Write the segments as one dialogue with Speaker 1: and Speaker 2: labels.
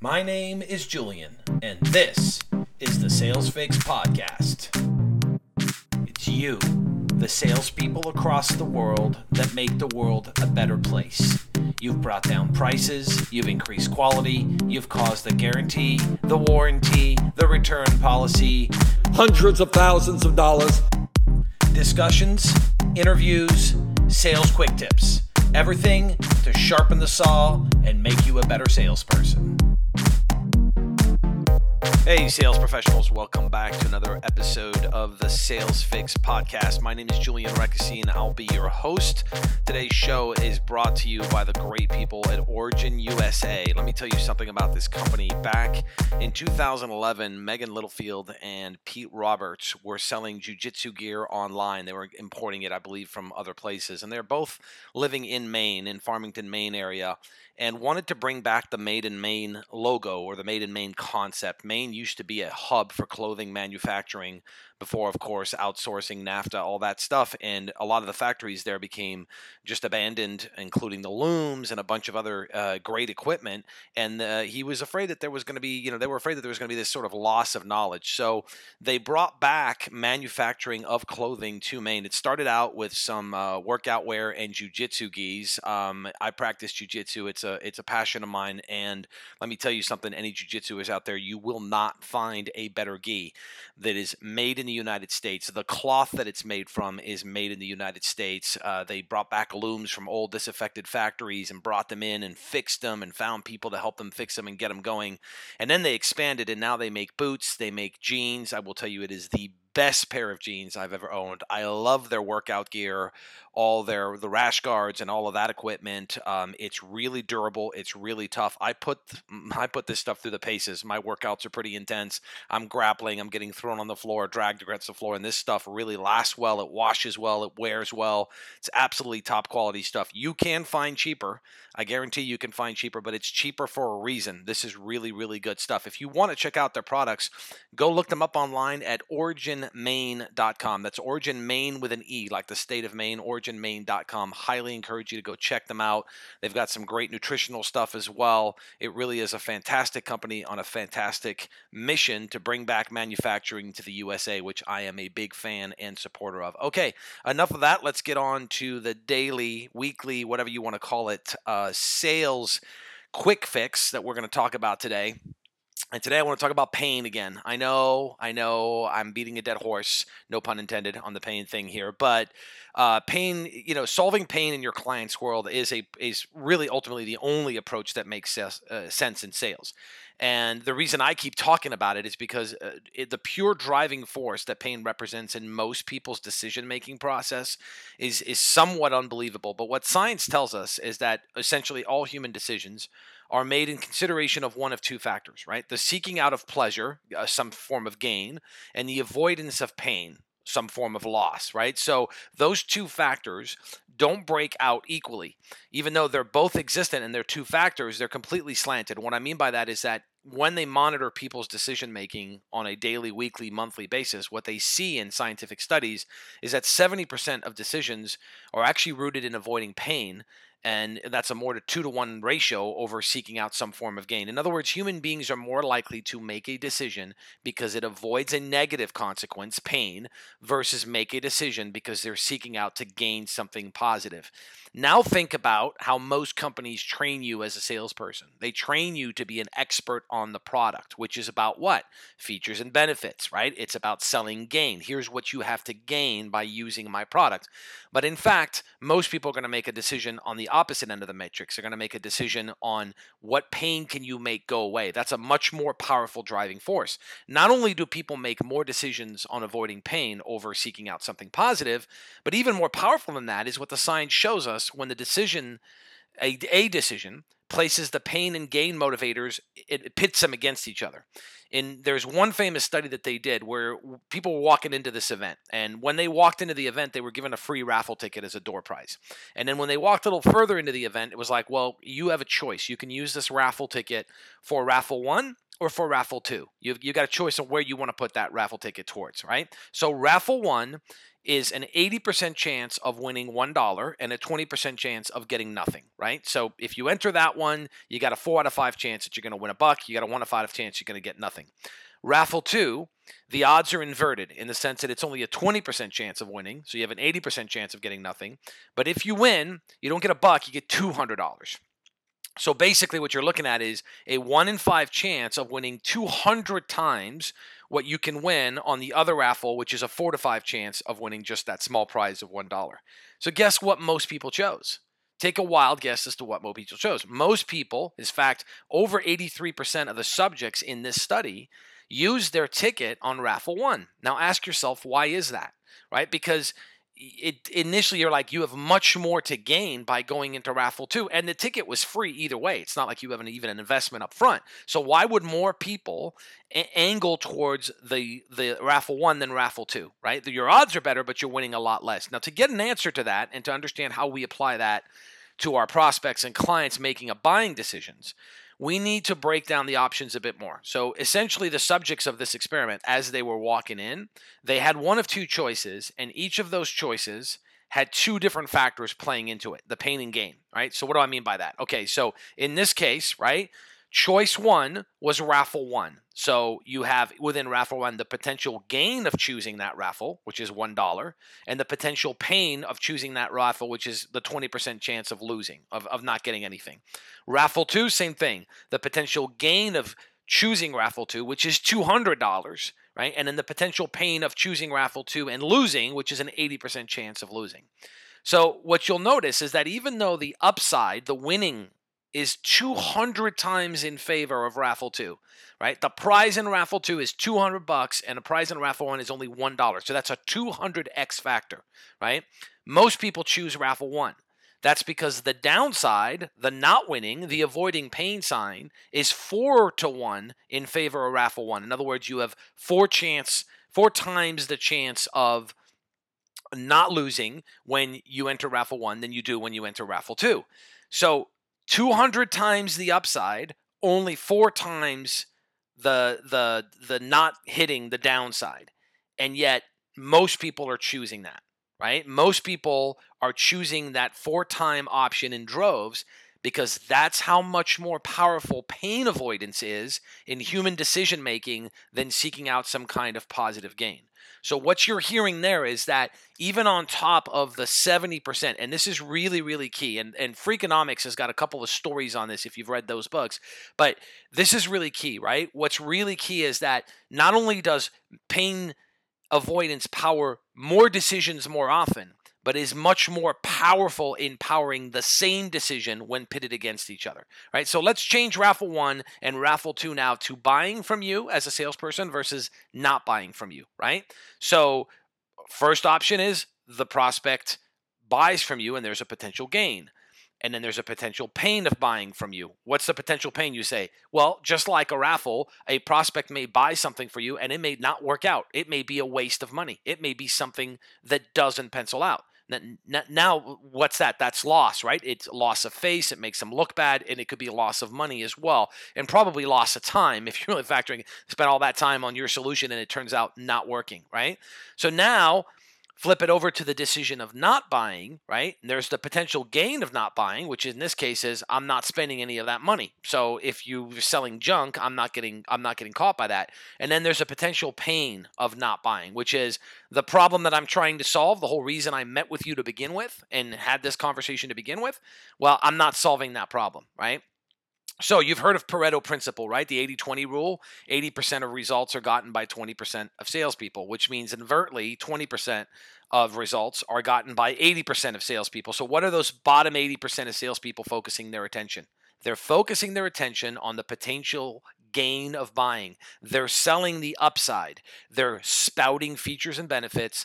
Speaker 1: My name is Julian, and this is the Sales Fix Podcast. It's you, the salespeople across the world that make the world a better place. You've brought down prices, you've increased quality, you've caused the guarantee, the warranty, the return policy,
Speaker 2: hundreds of thousands of dollars.
Speaker 1: discussions, interviews, sales quick tips. Everything to sharpen the saw and make you a better salesperson. Hey, sales professionals, welcome back to another episode of the Sales Fix podcast. My name is Julian Rekasi, and I'll be your host. Today's show is brought to you by the great people at Origin USA. Let me tell you something about this company. Back in 2011, Megan Littlefield and Pete Roberts were selling jujitsu gear online. They were importing it, I believe, from other places, and they're both living in Maine, in Farmington, Maine area and wanted to bring back the Made in Maine logo or the Made in Maine concept. Maine used to be a hub for clothing manufacturing before, of course, outsourcing NAFTA, all that stuff. And a lot of the factories there became just abandoned, including the looms and a bunch of other uh, great equipment. And uh, he was afraid that there was going to be, you know, they were afraid that there was going to be this sort of loss of knowledge. So they brought back manufacturing of clothing to Maine. It started out with some uh, workout wear and jujitsu gis. Um, I practice jujitsu. It's a it's a passion of mine. And let me tell you something: any jujitsu is out there, you will not find a better gi that is made in the United States. The cloth that it's made from is made in the United States. Uh, they brought back looms from old disaffected factories and brought them in and fixed them and found people to help them fix them and get them going. And then they expanded and now they make boots, they make jeans. I will tell you, it is the best pair of jeans I've ever owned. I love their workout gear, all their the rash guards and all of that equipment. Um, it's really durable. It's really tough. I put I put this stuff through the paces. My workouts are pretty intense. I'm grappling. I'm getting thrown on the floor, dragged against the floor, and this stuff really lasts well. It washes well. It wears well. It's absolutely top quality stuff. You can find cheaper. I guarantee you can find cheaper, but it's cheaper for a reason. This is really really good stuff. If you want to check out their products, go look them up online at originmaine.com. That's Origin Maine with an E, like the state of Maine. OriginMaine.com. Highly encourage you to go check them out. They've got some great nutritional stuff as well. It really is a fantastic company on a fantastic mission to bring back manufacturing to the USA, which I am a big fan and supporter of. Okay, enough of that. Let's get on to the daily, weekly, whatever you want to call it, uh, sales quick fix that we're going to talk about today. And today I want to talk about pain again. I know, I know, I'm beating a dead horse, no pun intended, on the pain thing here. But uh, pain, you know, solving pain in your client's world is a is really ultimately the only approach that makes sales, uh, sense in sales. And the reason I keep talking about it is because uh, it, the pure driving force that pain represents in most people's decision making process is is somewhat unbelievable. But what science tells us is that essentially all human decisions are made in consideration of one of two factors, right? The seeking out of pleasure, uh, some form of gain, and the avoidance of pain, some form of loss, right? So those two factors don't break out equally. Even though they're both existent and they're two factors, they're completely slanted. What I mean by that is that when they monitor people's decision making on a daily, weekly, monthly basis, what they see in scientific studies is that 70% of decisions are actually rooted in avoiding pain and that's a more to two to one ratio over seeking out some form of gain. In other words, human beings are more likely to make a decision because it avoids a negative consequence, pain, versus make a decision because they're seeking out to gain something positive. Now, think about how most companies train you as a salesperson. They train you to be an expert on the product, which is about what? Features and benefits, right? It's about selling gain. Here's what you have to gain by using my product. But in fact, most people are going to make a decision on the opposite end of the matrix. They're going to make a decision on what pain can you make go away. That's a much more powerful driving force. Not only do people make more decisions on avoiding pain over seeking out something positive, but even more powerful than that is what the science shows us when the decision, a, a decision, places the pain and gain motivators, it pits them against each other. And there's one famous study that they did where people were walking into this event. And when they walked into the event, they were given a free raffle ticket as a door prize. And then when they walked a little further into the event, it was like, well, you have a choice. You can use this raffle ticket for raffle one or for raffle two. You've, you got a choice of where you want to put that raffle ticket towards, right? So raffle one is an 80% chance of winning $1 and a 20% chance of getting nothing, right? So if you enter that one, you got a 4 out of 5 chance that you're going to win a buck, you got a 1 out of 5 chance you're going to get nothing. Raffle 2, the odds are inverted in the sense that it's only a 20% chance of winning, so you have an 80% chance of getting nothing. But if you win, you don't get a buck, you get $200. So basically, what you're looking at is a one in five chance of winning 200 times what you can win on the other raffle, which is a four to five chance of winning just that small prize of $1. So, guess what most people chose? Take a wild guess as to what most people chose. Most people, in fact, over 83% of the subjects in this study used their ticket on raffle one. Now, ask yourself, why is that? Right? Because it initially you're like you have much more to gain by going into raffle two and the ticket was free either way. It's not like you have an, even an investment up front. So why would more people a- angle towards the the raffle one than raffle two right? Your odds are better but you're winning a lot less. Now to get an answer to that and to understand how we apply that to our prospects and clients making a buying decisions we need to break down the options a bit more. So essentially, the subjects of this experiment, as they were walking in, they had one of two choices, and each of those choices had two different factors playing into it the pain and gain, right? So, what do I mean by that? Okay, so in this case, right, Choice one was raffle one. So you have within raffle one the potential gain of choosing that raffle, which is $1, and the potential pain of choosing that raffle, which is the 20% chance of losing, of, of not getting anything. Raffle two, same thing. The potential gain of choosing raffle two, which is $200, right? And then the potential pain of choosing raffle two and losing, which is an 80% chance of losing. So what you'll notice is that even though the upside, the winning is 200 times in favor of raffle 2 right? The prize in raffle 2 is 200 bucks and the prize in raffle 1 is only $1 so that's a 200x factor right? Most people choose raffle 1 that's because the downside the not winning the avoiding pain sign is 4 to 1 in favor of raffle 1 in other words you have four chance four times the chance of not losing when you enter raffle 1 than you do when you enter raffle 2 so 200 times the upside, only four times the the the not hitting the downside. And yet most people are choosing that, right? Most people are choosing that four-time option in droves because that's how much more powerful pain avoidance is in human decision making than seeking out some kind of positive gain. So, what you're hearing there is that even on top of the 70%, and this is really, really key, and, and Freakonomics has got a couple of stories on this if you've read those books, but this is really key, right? What's really key is that not only does pain avoidance power more decisions more often, but is much more powerful in powering the same decision when pitted against each other. Right? So let's change raffle 1 and raffle 2 now to buying from you as a salesperson versus not buying from you, right? So first option is the prospect buys from you and there's a potential gain and then there's a potential pain of buying from you. What's the potential pain you say? Well, just like a raffle, a prospect may buy something for you and it may not work out. It may be a waste of money. It may be something that doesn't pencil out. Now, what's that? That's loss, right? It's loss of face. It makes them look bad, and it could be loss of money as well, and probably loss of time if you're really factoring. Spend all that time on your solution, and it turns out not working, right? So now Flip it over to the decision of not buying, right? And there's the potential gain of not buying, which in this case is I'm not spending any of that money. So if you're selling junk, I'm not getting I'm not getting caught by that. And then there's a potential pain of not buying, which is the problem that I'm trying to solve, the whole reason I met with you to begin with and had this conversation to begin with. Well, I'm not solving that problem, right? So you've heard of Pareto principle, right? The 80-20 rule. 80% of results are gotten by 20% of salespeople, which means invertly 20% of results are gotten by 80% of salespeople. So what are those bottom 80% of salespeople focusing their attention? They're focusing their attention on the potential gain of buying. They're selling the upside. They're spouting features and benefits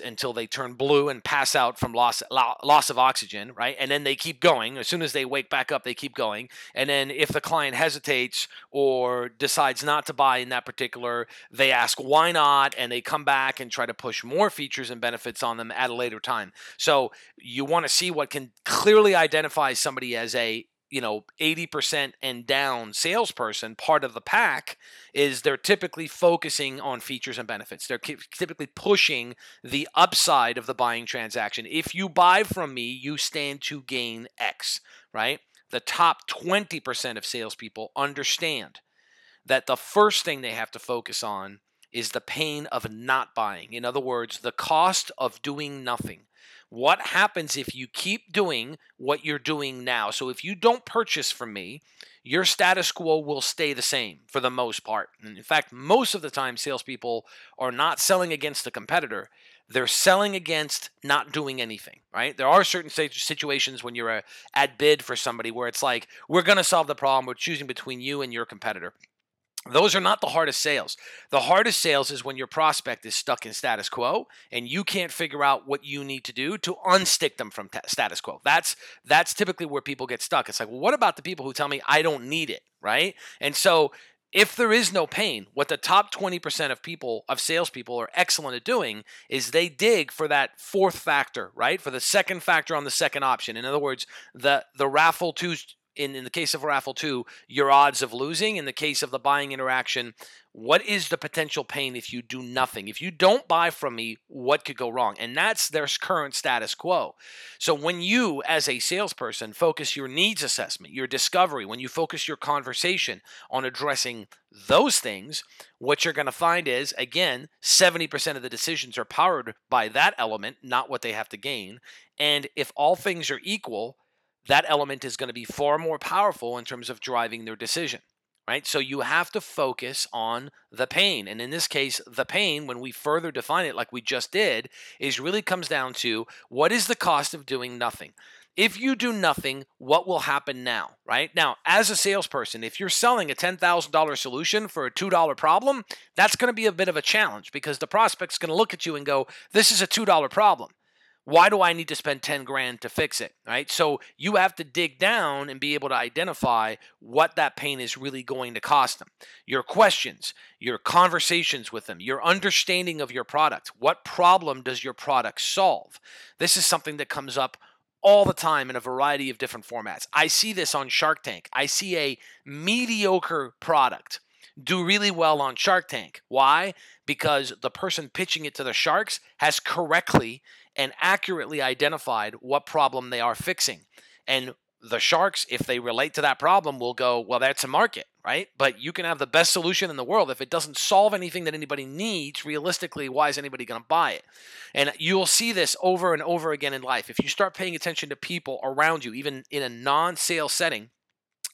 Speaker 1: until they turn blue and pass out from loss loss of oxygen, right? And then they keep going. As soon as they wake back up, they keep going. And then if the client hesitates or decides not to buy in that particular, they ask why not, and they come back and try to push more features and benefits on them at a later time. So you want to see what can clearly identify somebody as a you know 80% and down salesperson part of the pack is they're typically focusing on features and benefits. They're typically pushing the upside of the buying transaction. If you buy from me you stand to gain x right? The top 20% of salespeople understand that the first thing they have to focus on is the pain of not buying in other words the cost of doing nothing what happens if you keep doing what you're doing now? So if you don't purchase from me, your status quo will stay the same for the most part. And in fact, most of the time, salespeople are not selling against a competitor. They're selling against not doing anything, right? There are certain situations when you're a, at bid for somebody where it's like, we're going to solve the problem. We're choosing between you and your competitor. Those are not the hardest sales. The hardest sales is when your prospect is stuck in status quo and you can't figure out what you need to do to unstick them from t- status quo. That's that's typically where people get stuck. It's like, well, what about the people who tell me I don't need it, right? And so if there is no pain, what the top 20% of people, of salespeople, are excellent at doing is they dig for that fourth factor, right? For the second factor on the second option. In other words, the the raffle two in, in the case of raffle two, your odds of losing. In the case of the buying interaction, what is the potential pain if you do nothing? If you don't buy from me, what could go wrong? And that's their current status quo. So when you, as a salesperson, focus your needs assessment, your discovery, when you focus your conversation on addressing those things, what you're going to find is, again, 70% of the decisions are powered by that element, not what they have to gain. And if all things are equal, that element is going to be far more powerful in terms of driving their decision right? So you have to focus on the pain. And in this case, the pain, when we further define it like we just did, is really comes down to what is the cost of doing nothing? If you do nothing, what will happen now, right? Now, as a salesperson, if you're selling a $10,000 solution for a $2 problem, that's going to be a bit of a challenge because the prospect's going to look at you and go, This is a $2 problem why do I need to spend 10 grand to fix it? Right? So you have to dig down and be able to identify what that pain is really going to cost them. Your questions, your conversations with them, your understanding of your product. What problem does your product solve? This is something that comes up all the time in a variety of different formats. I see this on Shark Tank. I see a mediocre product do really well on Shark Tank. Why? Because the person pitching it to the sharks has correctly and accurately identified what problem they are fixing. And the sharks, if they relate to that problem, will go, well, that's a market, right? But you can have the best solution in the world. If it doesn't solve anything that anybody needs, realistically, why is anybody going to buy it? And you'll see this over and over again in life. If you start paying attention to people around you, even in a non sale setting,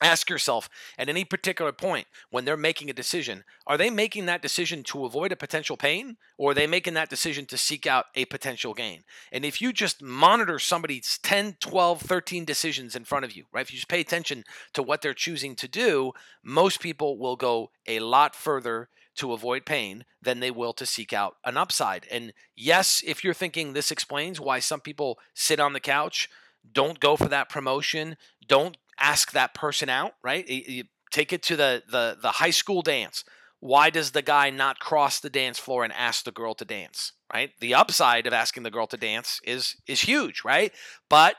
Speaker 1: Ask yourself at any particular point when they're making a decision, are they making that decision to avoid a potential pain or are they making that decision to seek out a potential gain? And if you just monitor somebody's 10, 12, 13 decisions in front of you, right? If you just pay attention to what they're choosing to do, most people will go a lot further to avoid pain than they will to seek out an upside. And yes, if you're thinking this explains why some people sit on the couch, don't go for that promotion, don't ask that person out, right? You take it to the, the, the high school dance. Why does the guy not cross the dance floor and ask the girl to dance, right? The upside of asking the girl to dance is is huge, right? But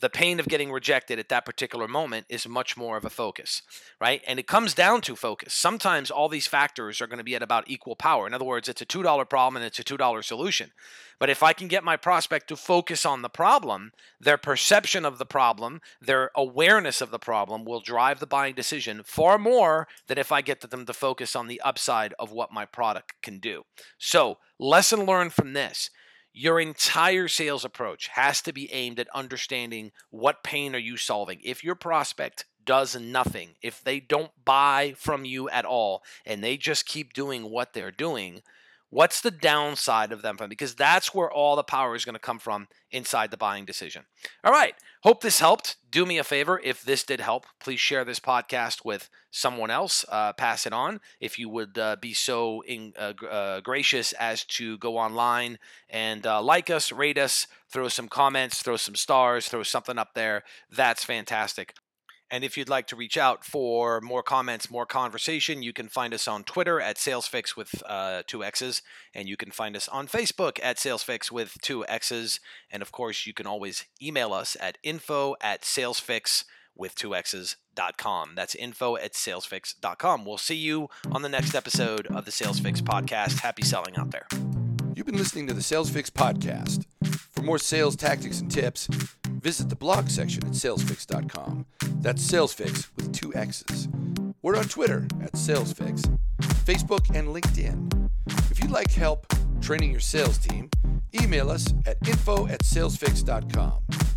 Speaker 1: the pain of getting rejected at that particular moment is much more of a focus, right? And it comes down to focus. Sometimes all these factors are going to be at about equal power. In other words, it's a $2 problem and it's a $2 solution. But if I can get my prospect to focus on the problem, their perception of the problem, their awareness of the problem will drive the buying decision far more than if I get them to focus on the upside of what my product can do. So, lesson learned from this your entire sales approach has to be aimed at understanding what pain are you solving. If your prospect does nothing, if they don't buy from you at all, and they just keep doing what they're doing, What's the downside of them from? Because that's where all the power is going to come from inside the buying decision. All right. Hope this helped. Do me a favor. If this did help, please share this podcast with someone else. Uh, pass it on. If you would uh, be so in, uh, uh gracious as to go online and uh, like us, rate us, throw some comments, throw some stars, throw something up there, that's fantastic. And if you'd like to reach out for more comments, more conversation, you can find us on Twitter at SalesFix with uh, two X's, and you can find us on Facebook at SalesFix with two X's. And of course, you can always email us at info at salesfix with two X's.com. That's info at salesfix.com. We'll see you on the next episode of the SalesFix podcast. Happy selling out there.
Speaker 3: You've been listening to the SalesFix podcast. For more sales tactics and tips, visit the blog section at salesfix.com. That's salesfix with two X's. We're on Twitter at salesfix, Facebook, and LinkedIn. If you'd like help training your sales team, email us at info at salesfix.com.